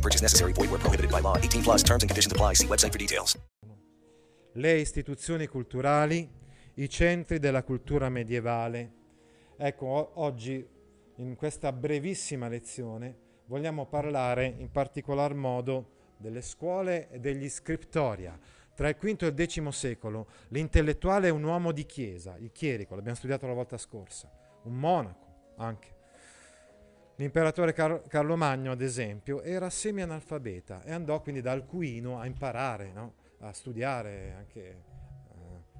No purchase necessary. Void where prohibited by law. 18 plus terms and conditions apply. See website for details. Le istituzioni culturali, i centri della cultura medievale. Ecco, oggi in questa brevissima lezione vogliamo parlare in particolar modo delle scuole e degli scriptoria. Tra il V e il X secolo l'intellettuale è un uomo di chiesa, il chierico, l'abbiamo studiato la volta scorsa, un monaco anche. L'imperatore Car- Carlo Magno, ad esempio, era semi-analfabeta e andò quindi da Alcuino a imparare, no? a studiare anche eh,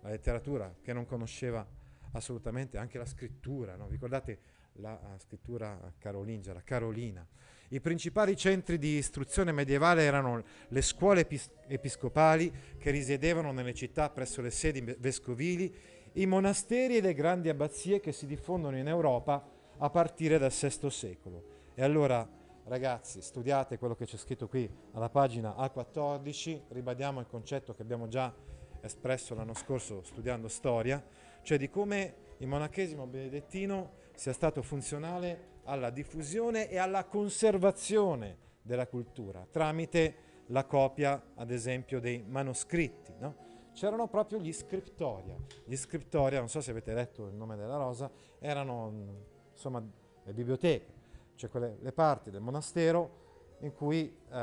la letteratura che non conosceva assolutamente, anche la scrittura. No? Ricordate la scrittura carolingia, la Carolina. I principali centri di istruzione medievale erano le scuole epis- episcopali che risiedevano nelle città presso le sedi vescovili, i monasteri e le grandi abbazie che si diffondono in Europa a partire dal VI secolo. E allora, ragazzi, studiate quello che c'è scritto qui alla pagina A14, ribadiamo il concetto che abbiamo già espresso l'anno scorso studiando storia, cioè di come il monachesimo benedettino sia stato funzionale alla diffusione e alla conservazione della cultura tramite la copia, ad esempio, dei manoscritti. No? C'erano proprio gli scriptoria. Gli scriptoria, non so se avete letto il nome della rosa, erano insomma le biblioteche, cioè quelle, le parti del monastero in cui eh,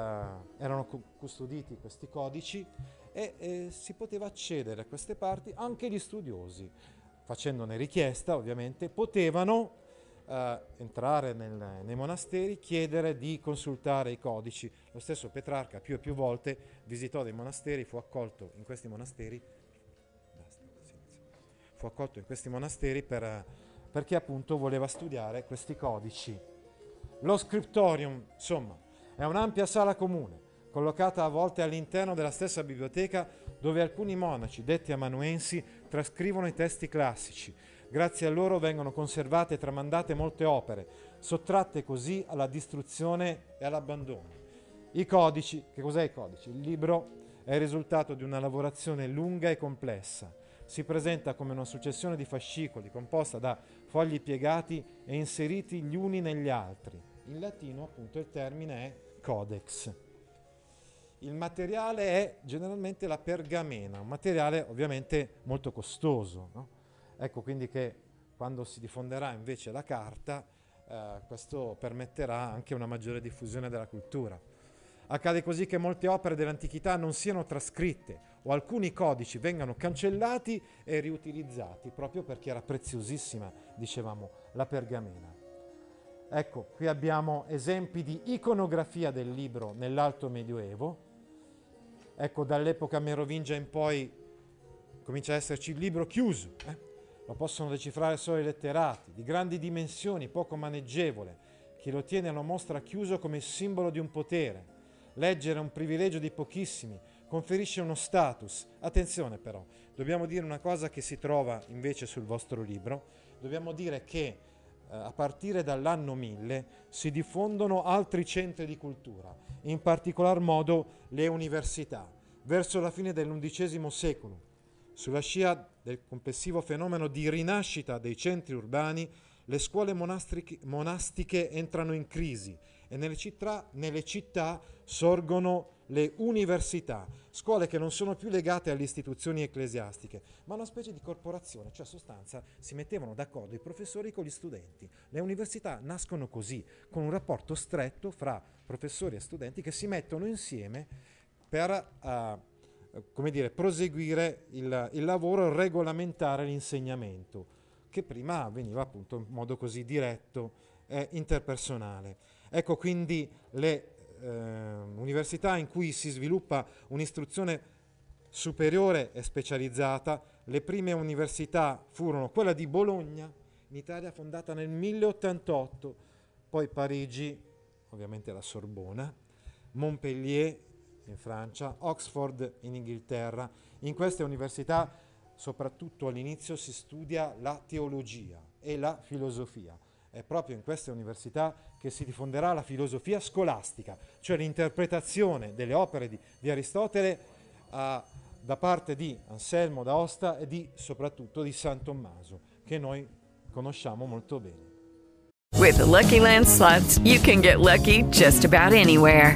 erano custoditi questi codici e eh, si poteva accedere a queste parti anche gli studiosi, facendone richiesta ovviamente, potevano eh, entrare nel, nei monasteri, chiedere di consultare i codici. Lo stesso Petrarca più e più volte visitò dei monasteri, fu accolto in questi monasteri, fu accolto in questi monasteri per, perché appunto voleva studiare questi codici. Lo scriptorium, insomma, è un'ampia sala comune, collocata a volte all'interno della stessa biblioteca, dove alcuni monaci, detti amanuensi, trascrivono i testi classici. Grazie a loro vengono conservate e tramandate molte opere, sottratte così alla distruzione e all'abbandono. I codici, che cos'è i codici? Il libro è il risultato di una lavorazione lunga e complessa. Si presenta come una successione di fascicoli composta da fogli piegati e inseriti gli uni negli altri. In latino, appunto, il termine è codex. Il materiale è generalmente la pergamena, un materiale ovviamente molto costoso. No? Ecco quindi che quando si diffonderà invece la carta, eh, questo permetterà anche una maggiore diffusione della cultura. Accade così che molte opere dell'antichità non siano trascritte o alcuni codici vengano cancellati e riutilizzati proprio perché era preziosissima, dicevamo, la pergamena. Ecco, qui abbiamo esempi di iconografia del libro nell'Alto Medioevo. Ecco, dall'epoca merovingia in poi comincia ad esserci il libro chiuso. Eh? Lo possono decifrare solo i letterati, di grandi dimensioni, poco maneggevole. Chi lo tiene lo mostra chiuso come simbolo di un potere. Leggere è un privilegio di pochissimi, conferisce uno status. Attenzione però, dobbiamo dire una cosa che si trova invece sul vostro libro. Dobbiamo dire che eh, a partire dall'anno 1000 si diffondono altri centri di cultura, in particolar modo le università. Verso la fine dell'undicesimo secolo, sulla scia del complessivo fenomeno di rinascita dei centri urbani, le scuole monastiche entrano in crisi e nelle città, nelle città, sorgono le università, scuole che non sono più legate alle istituzioni ecclesiastiche, ma una specie di corporazione, cioè sostanza si mettevano d'accordo i professori con gli studenti. Le università nascono così, con un rapporto stretto fra professori e studenti che si mettono insieme per uh, come dire, proseguire il, il lavoro regolamentare l'insegnamento, che prima avveniva appunto in modo così diretto e interpersonale. Ecco quindi le eh, università in cui si sviluppa un'istruzione superiore e specializzata. Le prime università furono quella di Bologna, in Italia fondata nel 1088, poi Parigi, ovviamente la Sorbona, Montpellier in Francia, Oxford in Inghilterra. In queste università, soprattutto all'inizio, si studia la teologia e la filosofia. È proprio in queste università che si diffonderà la filosofia scolastica, cioè l'interpretazione delle opere di, di Aristotele uh, da parte di Anselmo d'Aosta e di, soprattutto di San Tommaso, che noi conosciamo molto bene. With the Lucky Land slots, you can get lucky just about anywhere.